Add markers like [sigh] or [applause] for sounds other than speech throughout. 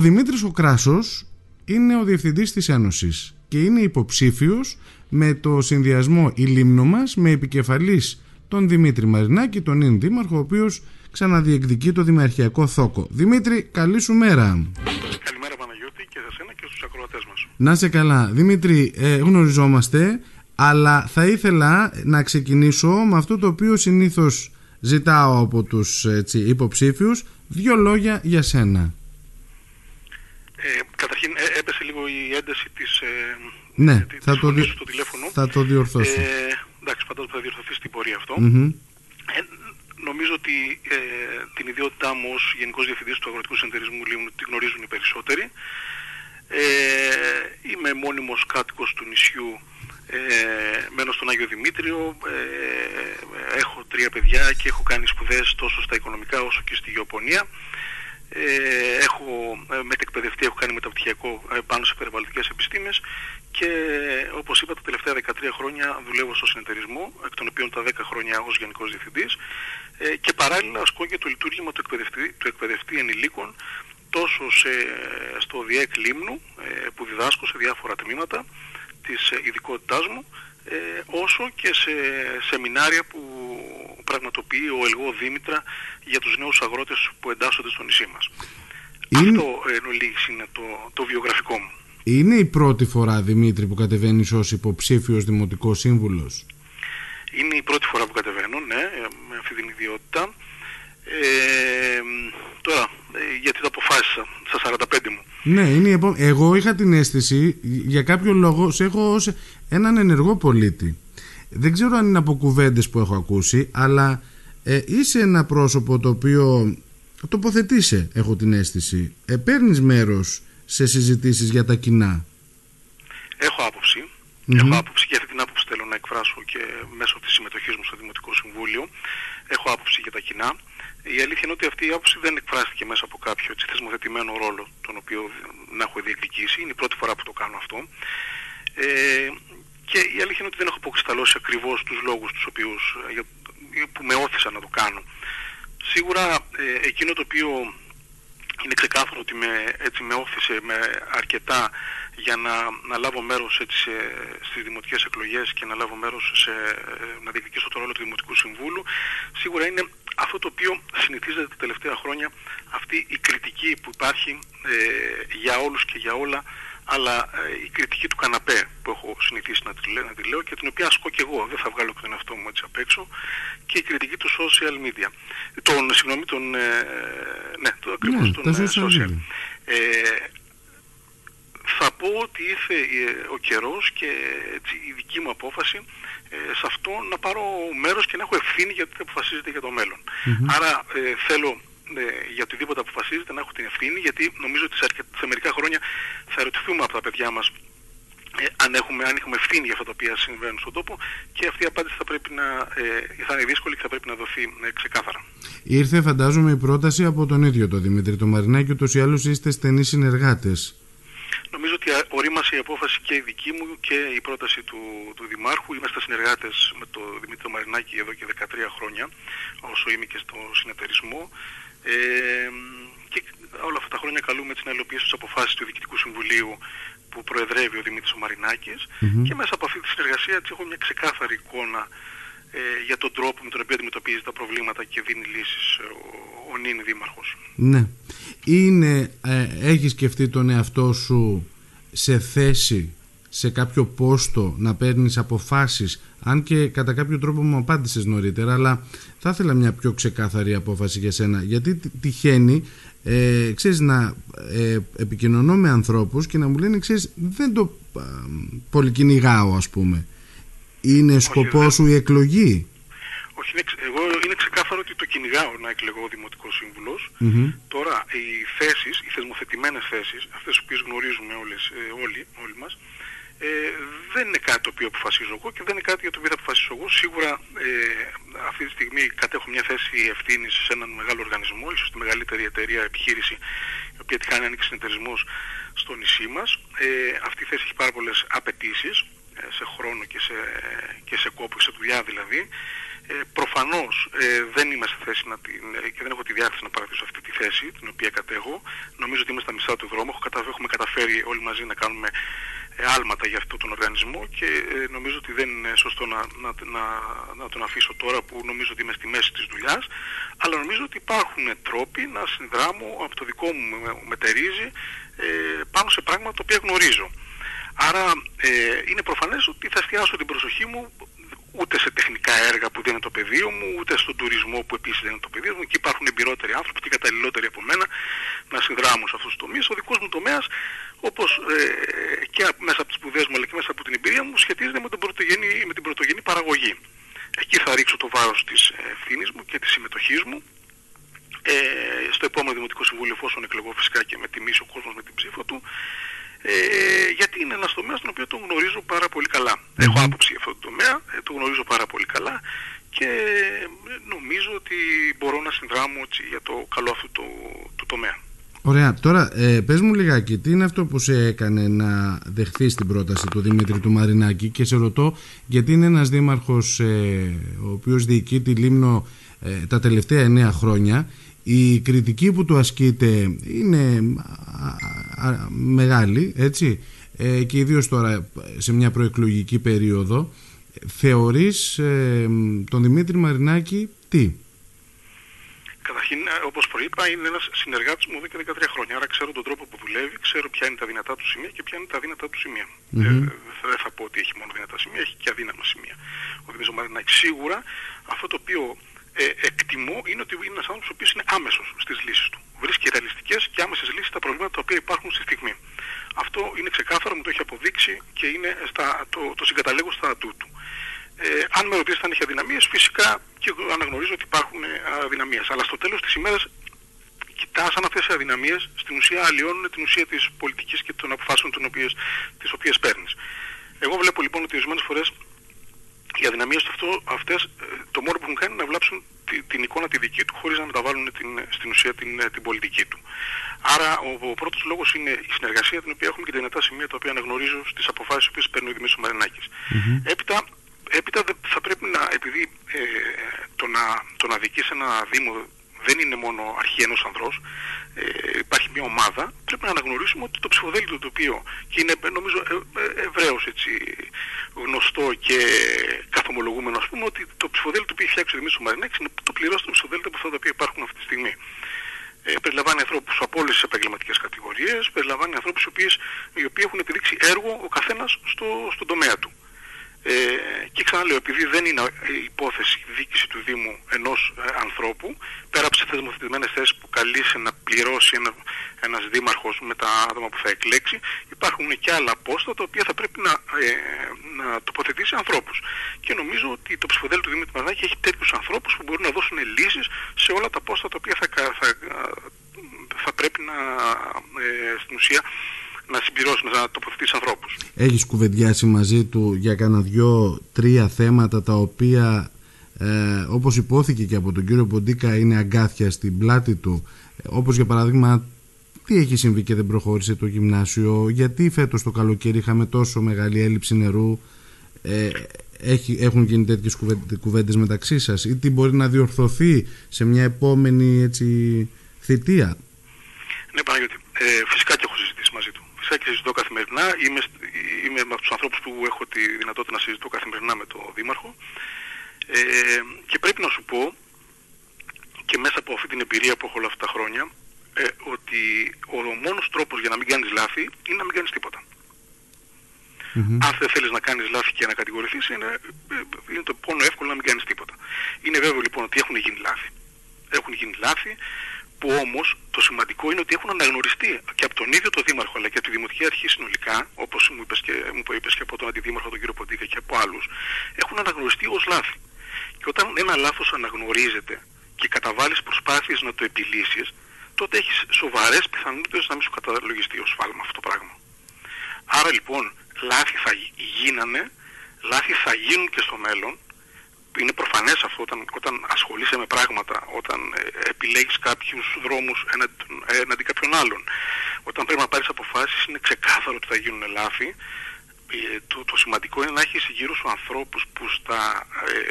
Ο Δημήτρης ο Κράσος είναι ο διευθυντής της Ένωσης και είναι υποψήφιος με το συνδυασμό η Λίμνο μας με επικεφαλής τον Δημήτρη Μαρινάκη, τον είναι δήμαρχο, ο οποίος ξαναδιεκδικεί το δημαρχιακό θόκο. Δημήτρη, καλή σου μέρα. Καλημέρα Παναγιώτη και σε σένα και στους ακροατές μας. Να σε καλά. Δημήτρη, ε, γνωριζόμαστε, αλλά θα ήθελα να ξεκινήσω με αυτό το οποίο συνήθως ζητάω από τους έτσι, υποψήφιους, δύο λόγια για σένα. Ε, καταρχήν ε, έπεσε λίγο η ένταση της, ε, Ναι, της θα το, φωνής δι- σου στο τηλέφωνο. θα το διορθώσω. Ε, εντάξει, φαντάζομαι θα διορθωθεί στην πορεία αυτό. Μμμ. Ε, νομίζω ότι ε, την ιδιότητά μου ως Γενικός Διευθυντής του Αγροτικού Συνεταιρισμού Λίμνου τη γνωρίζουν οι περισσότεροι. Ε, είμαι μόνιμος κάτοικος του νησιού, ε, μένω στον Άγιο Δημήτριο, ε, έχω τρία παιδιά και έχω κάνει σπουδές τόσο στα οικονομικά όσο και στη γεωπονία. Ε, έχω ε, μετεκπαιδευτεί, έχω κάνει μεταπτυχιακό ε, πάνω σε περιβαλλοντικές επιστήμες και όπως είπα τα τελευταία 13 χρόνια δουλεύω στο συνεταιρισμό, εκ των οποίων τα 10 χρόνια ως Γενικός Διευθυντής ε, και παράλληλα ασκώ και το λειτουργήμα του εκπαιδευτή, του εκπαιδευτή ενηλίκων τόσο σε, στο ΔΙΕΚ Λίμνου ε, που διδάσκω σε διάφορα τμήματα της ε, ειδικότητάς μου ε, όσο και σε σεμινάρια που πραγματοποιεί ο Ελγό Δήμητρα για τους νέους αγρότες που εντάσσονται στο νησί μας. Είναι- Αυτό εν ολίγης είναι το, το βιογραφικό μου. Είναι η πρώτη φορά, Δημήτρη, που κατεβαίνεις ως υποψήφιος δημοτικός σύμβουλος; Είναι η πρώτη φορά που κατεβαίνω, ναι, ε, με αυτή την ιδιότητα. Ε, τώρα, ε, γιατί το αποφάσισα στα 45 μου. Ναι, είναι η επό- Εγώ είχα την αίσθηση, για κάποιο λόγο, σε έχω ως έναν ενεργό πολίτη. Δεν ξέρω αν είναι από κουβέντες που έχω ακούσει, αλλά ε, είσαι ένα πρόσωπο το οποίο τοποθετείσαι, έχω την αίσθηση. Ε, παίρνεις μέρος σε συζητήσεις για τα κοινά. Έχω άποψη. Μμμ. Έχω άποψη και αυτή την άποψη θέλω να εκφράσω και μέσω της συμμετοχής μου στο Δημοτικό Συμβούλιο. Έχω άποψη για τα κοινά. Η αλήθεια είναι ότι αυτή η άποψη δεν εκφράστηκε μέσα από κάποιο έτσι, θεσμοθετημένο ρόλο τον οποίο να έχω διεκδικήσει. Είναι η πρώτη φορά που το κάνω αυτό. Ε, και η αλήθεια είναι ότι δεν έχω αποκρισταλώσει ακριβώς τους λόγους τους οποίους, ε, για- που με όθησαν να το κάνω. Σίγουρα ε, εκείνο το οποίο είναι ξεκάθαρο ότι με, έτσι με όθησε με αρκετά για να, να λάβω μέρος έτσι, σε, στις δημοτικές εκλογές και να λάβω μέρος σε, ε, να διεκδικήσω το ρόλο του Δημοτικού Συμβούλου σίγουρα είναι αυτό το οποίο συνηθίζεται τα τελευταία χρόνια αυτή η κριτική που υπάρχει ε, για όλους και για όλα αλλά ε, η κριτική του καναπέ που έχω συνηθίσει να τη, λέ- να τη λέω και την οποία ασκώ και εγώ, δεν θα βγάλω και τον εαυτό μου έτσι απ' έξω και η κριτική του social media. Τον, συγγνώμη, τον, ε, ναι, το, ακριβώς, Ναι, τον τα ε, social media. Ε, θα πω ότι ήρθε ε, ο καιρός και έτσι, η δική μου απόφαση ε, σε αυτό να πάρω μέρος και να έχω ευθύνη γιατί αποφασίζεται για το μέλλον. Άρα ε, θέλω ε, για οτιδήποτε αποφασίζεται να έχω την ευθύνη γιατί νομίζω ότι σε, αρκε- σε μερικά χρόνια θα ερωτηθούμε από τα παιδιά μας ε, αν, έχουμε, αν έχουμε ευθύνη για αυτά τα οποία συμβαίνουν στον τόπο και αυτή η απάντηση θα πρέπει να ε, θα είναι δύσκολη και θα πρέπει να δοθεί ε, ξεκάθαρα. Ήρθε, φαντάζομαι, η πρόταση από τον ίδιο τον Δημήτρη το Μαρινάκη, ούτως ή άλλως είστε στενοί συνεργάτες. Νομίζω ότι α- ορίμασε η απόφαση και η δική μου και η πρόταση του, του Δημάρχου. Είμαστε συνεργάτες με τον Δημήτρη Μαρινάκη εδώ και 13 χρόνια, όσο είμαι και στο συνεταιρισμό. Ε, και όλα αυτά τα χρόνια καλούμε έτσι να υλοποιήσω τις αποφάσεις του Διοικητικού Συμβουλίου που προεδρεύει ο Δημήτρης ο Μαρινάκης και μέσα από αυτή τη συνεργασία έτσι, έχω μια ξεκάθαρη εικόνα ε, για τον τρόπο με τον οποίο αντιμετωπίζει τα προβλήματα και δίνει λύσεις ε, ο, ο νυν Δήμαρχος. Ναι. Είναι, ε, έχεις σκεφτεί τον εαυτό σου σε θέση, σε κάποιο πόστο να παίρνεις αποφάσεις αν και κατά κάποιο τρόπο μου απάντησες νωρίτερα αλλά θα ήθελα μια πιο ξεκάθαρη απόφαση για σένα. Γιατί τι- τυχαίνει ε, ξέρεις να ε, επικοινωνώ με ανθρώπους και να μου λένε ξέρεις δεν το α, πολυκυνηγάω ας πούμε. Είναι σκοπός δεν- σου η εκλογή; Όχι, είναι, ξε- εγώ είναι ξεκάθαρο ότι το κυνηγάω να εκλεγώ δημοτικός σύμβουλος. Μμμ. Τώρα, οι θέσεις, οι θεσμοθετημένες θέσεις, αυτές τις οποίες γνωρίζουμε όλες, ε, όλοι, όλοι μας, ε, δεν είναι κάτι το οποίο αποφασίζω εγώ και δεν είναι κάτι για το οποίο θα αποφασίσω εγώ. Σίγουρα ε, αυτή τη στιγμή κατέχω μια θέση ευθύνης σε έναν μεγάλο οργανισμό, ίσως τη μεγαλύτερη εταιρεία επιχείρηση, η οποία τη κάνει ανοίξει συνεταιρισμός στο νησί μας. Ε, αυτή η θέση έχει πάρα πολλές απαιτήσεις σε χρόνο και σε, και σε κόπο, σε δουλειά δηλαδή. Ε, προφανώς ε, δεν είμαι σε θέση να την, ε, και δεν έχω τη διάθεση να παρατήσω αυτή τη θέση την οποία κατέχω. Νομίζω ότι είμαι στα μισά του δρόμου. Έχουμε καταφέρει όλοι μαζί να κάνουμε ε, άλματα για αυτόν τον οργανισμό και νομίζω ότι δεν είναι σωστό να, να, να, να τον αφήσω τώρα που νομίζω ότι είμαι στη μέση της δουλειάς αλλά νομίζω ότι υπάρχουν τρόποι να συνδράμω από το δικό μου μετερίζει ε, πάνω σε πράγματα τα οποία γνωρίζω. Άρα ε, είναι προφανές ότι θα εστιάσω την προσοχή μου ούτε σε τεχνικά έργα που δεν είναι το πεδίο μου, ούτε στον τουρισμό που επίσης δεν είναι το πεδίο μου. Εκεί υπάρχουν εμπειρότεροι άνθρωποι και καταλληλότεροι από μένα να συνδράμουν σε αυτούς τους τομείς. Ο δικός μου τομέας, όπως ε, και μέσα από τις σπουδές μου αλλά και μέσα από την εμπειρία μου, σχετίζεται με, τον πρωτογενή, με την πρωτογενή παραγωγή. Εκεί θα ρίξω το βάρος της ευθύνης μου και της συμμετοχής μου. Ε, στο επόμενο Δημοτικό Συμβούλιο, εφόσον εκλεγώ φυσικά και με τιμήσει ο κόσμος με την ψήφο του, ε, γιατί είναι ένας τομέας τον οποίο τον γνωρίζω πάρα πολύ καλά. Έχω άποψη για αυτό το τομέα, ε, το γνωρίζω πάρα πολύ καλά και νομίζω ότι μπορώ να συνδράμω έτσι, για το καλό αυτού του, του τομέα. Ωραία. Τώρα, ε, πες μου λιγάκι, τι είναι αυτό που σε έκανε να δεχθείς την πρόταση του Δημήτρη του Μαρινάκη; Και σε ρωτώ γιατί είναι ένας δήμαρχος ε, ο οποίος διοικεί τη Λίμνο ε, τα τελευταία εννέα χρόνια η κριτική που του ασκείται είναι μεγάλη, έτσι, ε, και ιδίως τώρα σε μια προεκλογική περίοδο. Θεωρείς ε, τον Δημήτρη Μαρινάκη τι; Καταρχήν, ε, όπως προείπα, είναι ένας συνεργάτης μου εδώ και 13 χρόνια. Άρα ξέρω τον τρόπο που δουλεύει, ξέρω ποια είναι τα δυνατά του σημεία και ποια είναι τα αδύνατά του σημεία. Mm-hmm. Ε, δεν θα πω ότι έχει μόνο δυνατά σημεία, έχει και αδύναμα σημεία. Ο Δημήτρης Μαρινάκης σίγουρα αυτό το οποίο ε, εκτιμώ είναι ότι είναι ένας άνθρωπος ο οποίος είναι άμεσος στις λύσεις του. Βρίσκει ρεαλιστικές και άμεσες λύσεις στα προβλήματα τα οποία υπάρχουν στη στιγμή. Αυτό είναι ξεκάθαρο, μου το έχει αποδείξει και είναι στα, το, το συγκαταλέγω στα ατού του. Ε, αν με ρωτήσετε αν έχει αδυναμίες, φυσικά και αναγνωρίζω ότι υπάρχουν ε, αδυναμίες. Αλλά στο τέλος της ημέρας κοιτάς αν αυτές οι αδυναμίες στην ουσία αλλοιώνουν την ουσία της πολιτικής και των αποφάσεων τις οποίες, τις οποίες παίρνεις. Εγώ βλέπω λοιπόν ότι ορισμένες φορές οι αδυναμίες του αυτό, αυτές ε, το μόνο που έχουν κάνει είναι να βλάψουν την εικόνα τη δική του χωρίς να μεταβάλουν την, στην ουσία την, ε, την πολιτική του. Άρα ο, ο πρώτος λόγος είναι η συνεργασία την οποία έχουμε και τα δυνατά σημεία τα οποία αναγνωρίζω στις αποφάσεις που παίρνει ο Δημήτρης Μαρινάκης. Mm-hmm. Έπειτα, έπειτα θα πρέπει να, επειδή ε, το, να, το να διοικείς ένα Δήμο δεν είναι μόνο αρχή ενός ανδρός, ε, υπάρχει μια ομάδα, πρέπει να αναγνωρίσουμε ότι το ψηφοδέλτιο το οποίο και είναι νομίζω ε, ε, ευρέως έτσι γνωστό και καθομολογούμενο ας πούμε ότι το ψηφοδέλτιο που έχει φτιάξει ο Δημήτρης Μαρινέξης είναι το πληρώστερο ψηφοδέλτιο από αυτά τα οποία υπάρχουν αυτή τη στιγμή. Ε, περιλαμβάνει ανθρώπους από όλες τις επαγγελματικές κατηγορίες, περιλαμβάνει ανθρώπους οι, οι οποίοι έχουν επιδείξει έργο ο καθένας στο, στον τομέα του. Ε, και ξαναλέω, επειδή δεν είναι η υπόθεση η δίκηση του Δήμου ενός ε, ανθρώπου, πέρα από τις θεσμοθετημένες θέσεις που καλείσαι να πληρώσει ένα, ένας δήμαρχος με τα άτομα που θα εκλέξει, υπάρχουν και άλλα πόστα τα οποία θα πρέπει να, ε, να τοποθετήσει ανθρώπους. Και νομίζω ότι το ψηφοδέλτιο του Δήμου Μαρδάκη έχει τέτοιους ανθρώπους που μπορούν να δώσουν λύσεις σε όλα τα πόστα τα οποία θα, θα, θα πρέπει να, ε, στην ουσία να συμπληρώσουμε, να τοποθετήσει ανθρώπους. Έχεις κουβεντιάσει μαζί του για κανένα δυο-τρία θέματα τα οποία ε, όπως υπόθηκε και από τον κύριο Ποντίκα είναι αγκάθια στην πλάτη του. Όπως για παράδειγμα τι έχει συμβεί και δεν προχώρησε το γυμνάσιο γιατί φέτος το καλοκαίρι είχαμε τόσο μεγάλη έλλειψη νερού ε, έχει, έχουν γίνει τέτοιες κουβέντες μεταξύ σας ή τι μπορεί να διορθωθεί σε μια επόμενη έτσι, θητεία; Ναι Παναγιώτη, ε, φυσικά και έχω συζητήσει μαζί του φυσικά και συζητώ καθημερινά. Είμαι, είμαι από τους ανθρώπους που έχω τη δυνατότητα να συζητώ καθημερινά με τον Δήμαρχο. Ε, και πρέπει να σου πω και μέσα από αυτή την εμπειρία που έχω όλα αυτά τα χρόνια ε, ότι ο μόνος τρόπος για να μην κάνεις λάθη είναι να μην κάνεις τίποτα. Mm-hmm. Αν δεν θέλεις να κάνεις λάθη και να κατηγορηθείς είναι, ε, είναι το πόνο εύκολο να μην κάνεις τίποτα. Είναι βέβαιο λοιπόν ότι έχουν γίνει λάθη. Έχουν γίνει λάθη που όμως το σημαντικό είναι ότι έχουν αναγνωριστεί και από τον ίδιο τον Δήμαρχο αλλά και από τη Δημοτική Αρχή συνολικά, όπως μου είπες και, μου είπες και από τον Αντιδήμαρχο τον κύριο Ποντίκα και από άλλους, έχουν αναγνωριστεί ως λάθη. Και όταν ένα λάθος αναγνωρίζεται και καταβάλεις προσπάθειες να το επιλύσεις, τότε έχεις σοβαρές πιθανότητες να μην σου καταλογιστεί ως φάλμα αυτό το πράγμα. Άρα λοιπόν, λάθη θα γίνανε, λάθη θα γίνουν και στο μέλλον είναι προφανές αυτό όταν, όταν ασχολείσαι με πράγματα, όταν ε, επιλέγεις κάποιους δρόμους έναντι, έναντι κάποιων άλλων. Όταν πρέπει να πάρεις αποφάσεις είναι ξεκάθαρο ότι θα γίνουν λάθη. Ε, το, το σημαντικό είναι να έχεις γύρω σου ανθρώπους που, στα, ε,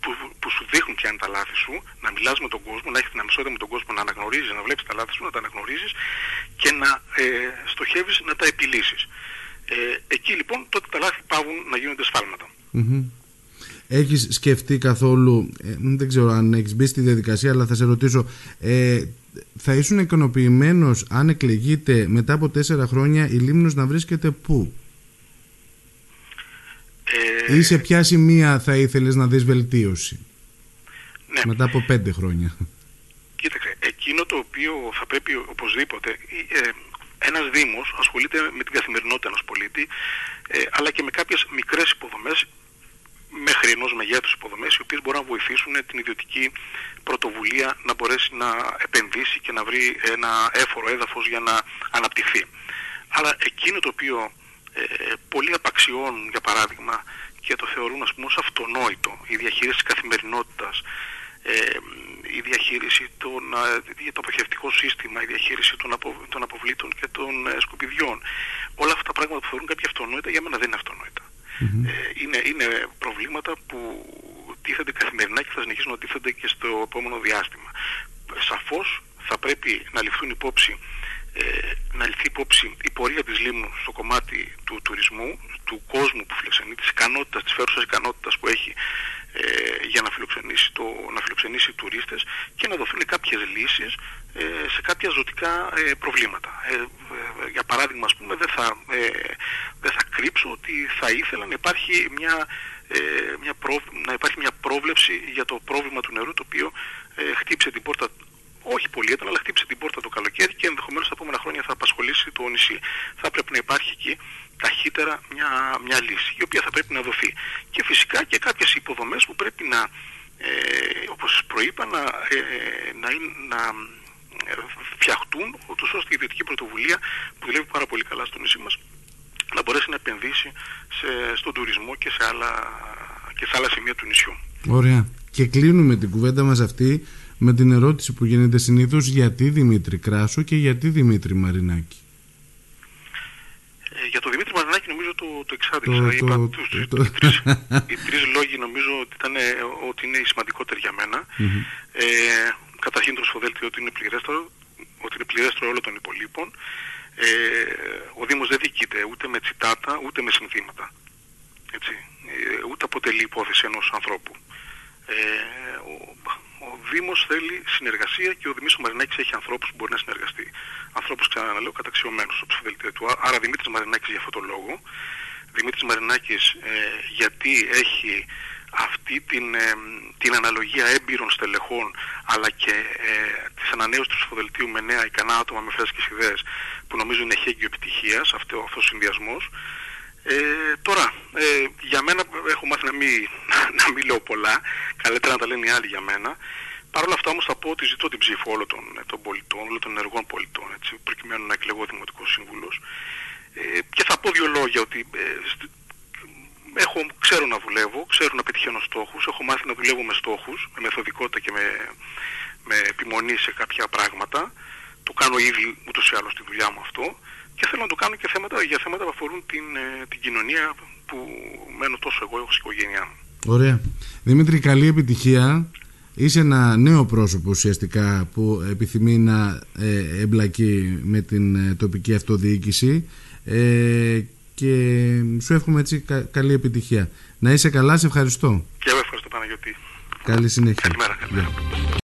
που, που σου δείχνουν ποια είναι τα λάθη σου, να μιλάς με τον κόσμο, να έχεις την αμεσότητα με τον κόσμο, να αναγνωρίζεις, να βλέπεις τα λάθη σου, να τα αναγνωρίζεις και να ε, στοχεύεις να τα επιλύσεις. Ε, εκεί λοιπόν τότε τα λάθη πάβουν να γίνονται σφάλματα. Έχεις σκεφτεί καθόλου, ε, δεν ξέρω αν έχεις μπει στη διαδικασία, αλλά θα σε ρωτήσω, ε, θα ήσουν ικανοποιημένος αν εκλεγείτε μετά από τέσσερα χρόνια η Λίμνος να βρίσκεται πού; Ε, ή σε ποια σημεία θα ήθελες να δεις βελτίωση; Ναι. μετά από πέντε χρόνια. Κοίταξε, εκείνο το οποίο θα πρέπει οπωσδήποτε, ε, ένας Δήμος ασχολείται με την καθημερινότητα ενός πολίτη, ε, αλλά και με κάποιες μικρές υποδομές μέχρι ενός μεγέθους υποδομές οι οποίες μπορούν να βοηθήσουν την ιδιωτική πρωτοβουλία να μπορέσει να επενδύσει και να βρει ένα έφορο έδαφος για να αναπτυχθεί. Αλλά εκείνο το οποίο ε, πολλοί απαξιώνουν για παράδειγμα και το θεωρούν ας πούμε ως αυτονόητο η διαχείριση της καθημερινότητας ε, η διαχείριση των, ε, το αποχευτικό σύστημα, η διαχείριση των, απο, των αποβλήτων και των ε, σκουπιδιών. Όλα αυτά τα πράγματα που θεωρούν κάποια αυτονόητα για μένα δεν είναι αυτονόητα. Ε, είναι, είναι προβλήματα που τίθενται καθημερινά και θα συνεχίσουν να τίθενται και στο επόμενο διάστημα. Σαφώς θα πρέπει να ληφθούν υπόψη ε, να ληφθεί υπόψη η πορεία της Λίμνου στο κομμάτι του τουρισμού, του κόσμου που φιλοξενεί, της ικανότητας, της φέρουσας ικανότητας που έχει ε, για να φιλοξενήσει, το, να φιλοξενήσει τουρίστες και να δοθούν κάποιες λύσεις ε, σε κάποια ζωτικά ε, προβλήματα. για παράδειγμα, ας πούμε, δεν θα, δεν θα κρύψω ότι θα ήθελα να υπάρχει μια, μια να υπάρχει μια πρόβλεψη για το πρόβλημα του νερού το οποίο χτύπησε την πόρτα όχι πολύ έντονα, αλλά χτύπησε την πόρτα το καλοκαίρι και ενδεχομένως τα επόμενα χρόνια θα απασχολήσει το νησί. Θα πρέπει να υπάρχει εκεί ταχύτερα μια, μια λύση, η οποία θα πρέπει να δοθεί. Και φυσικά και κάποιες υποδομές που πρέπει να, ε, όπως προείπα, να, ε, να, να ε, φτιαχτούν, ούτως ώστε η ιδιωτική πρωτοβουλία που δουλεύει πάρα πολύ καλά στο νησί μας, να μπορέσει να επενδύσει σε, στον τουρισμό και σε, άλλα, και σε άλλα σημεία του νησιού. Ωραία. Και κλείνουμε την κουβέντα μας αυτή με την ερώτηση που γίνεται συνήθως γιατί Δημήτρη Κράσο και γιατί Δημήτρη Μαρινάκη; Ε, για τον Δημήτρη Μαρινάκη νομίζω το, το εξάδειξα. Είπα τους, το... οι, τρεις, οι τρεις λόγοι νομίζω ότι, ήταν, ότι είναι οι σημαντικότεροι για μένα. Ε, καταρχήν το σφοδέλτιο ότι είναι πληρέστερο, ότι είναι πληρέστερο όλων των υπολείπων. Ε, ο Δήμος δεν διοικείται ούτε με τσιτάτα ούτε με συνθήματα. Έτσι. Ε, ούτε αποτελεί υπόθεση ενός ανθρώπου. Ε, ο, ο Δήμος θέλει συνεργασία και ο Δημήτρης Μαρινάκης έχει ανθρώπους που μπορεί να συνεργαστεί. Ανθρώπους, ξαναλέω, καταξιωμένους στο ψηφοδελτίο του. Άρα Δημήτρης Μαρινάκης για αυτόν τον λόγο. Δημήτρης Μαρινάκης ε, γιατί έχει αυτή την, ε, την αναλογία έμπειρων στελεχών αλλά και ε, της ανανέωσης του ψηφοδελτίου με νέα ικανά άτομα με φρέσκες ιδέες που νομίζω είναι χέγγιο επιτυχίας αυτό, αυτός ο συνδυασμός ε, τώρα, ε, για μένα έχω μάθει να μην, [laughs] να μην λέω πολλά, καλύτερα να τα λένε οι άλλοι για μένα. Παρ' όλα αυτά όμως θα πω ότι ζητώ την ψήφο όλων των, ε, των πολιτών, όλων των ενεργών πολιτών, έτσι, προκειμένου να εκλεγώ Δημοτικός Σύμβουλος. Ε, και θα πω δύο λόγια ότι ε, έχω, ξέρω να δουλεύω, ξέρω να πετυχαίνω στόχους, έχω μάθει να δουλεύω με στόχους, με μεθοδικότητα και με, με επιμονή σε κάποια πράγματα. Το κάνω ήδη ούτως ή άλλως στη δουλειά μου αυτό και θέλω να το κάνω και θέματα, για θέματα που αφορούν την, ε, την κοινωνία που μένω τόσο εγώ, έχω στην οικογένειά μου. Ωραία. Δημήτρη, καλή επιτυχία. Είσαι ένα νέο πρόσωπο ουσιαστικά που επιθυμεί να ε, εμπλακεί με την ε, τοπική αυτοδιοίκηση ε, και σου εύχομαι έτσι καλή επιτυχία. Να είσαι καλά, σε ευχαριστώ. Και εγώ ευχαριστώ Παναγιώτη. Καλή συνέχεια. Καλημέρα. καλημέρα.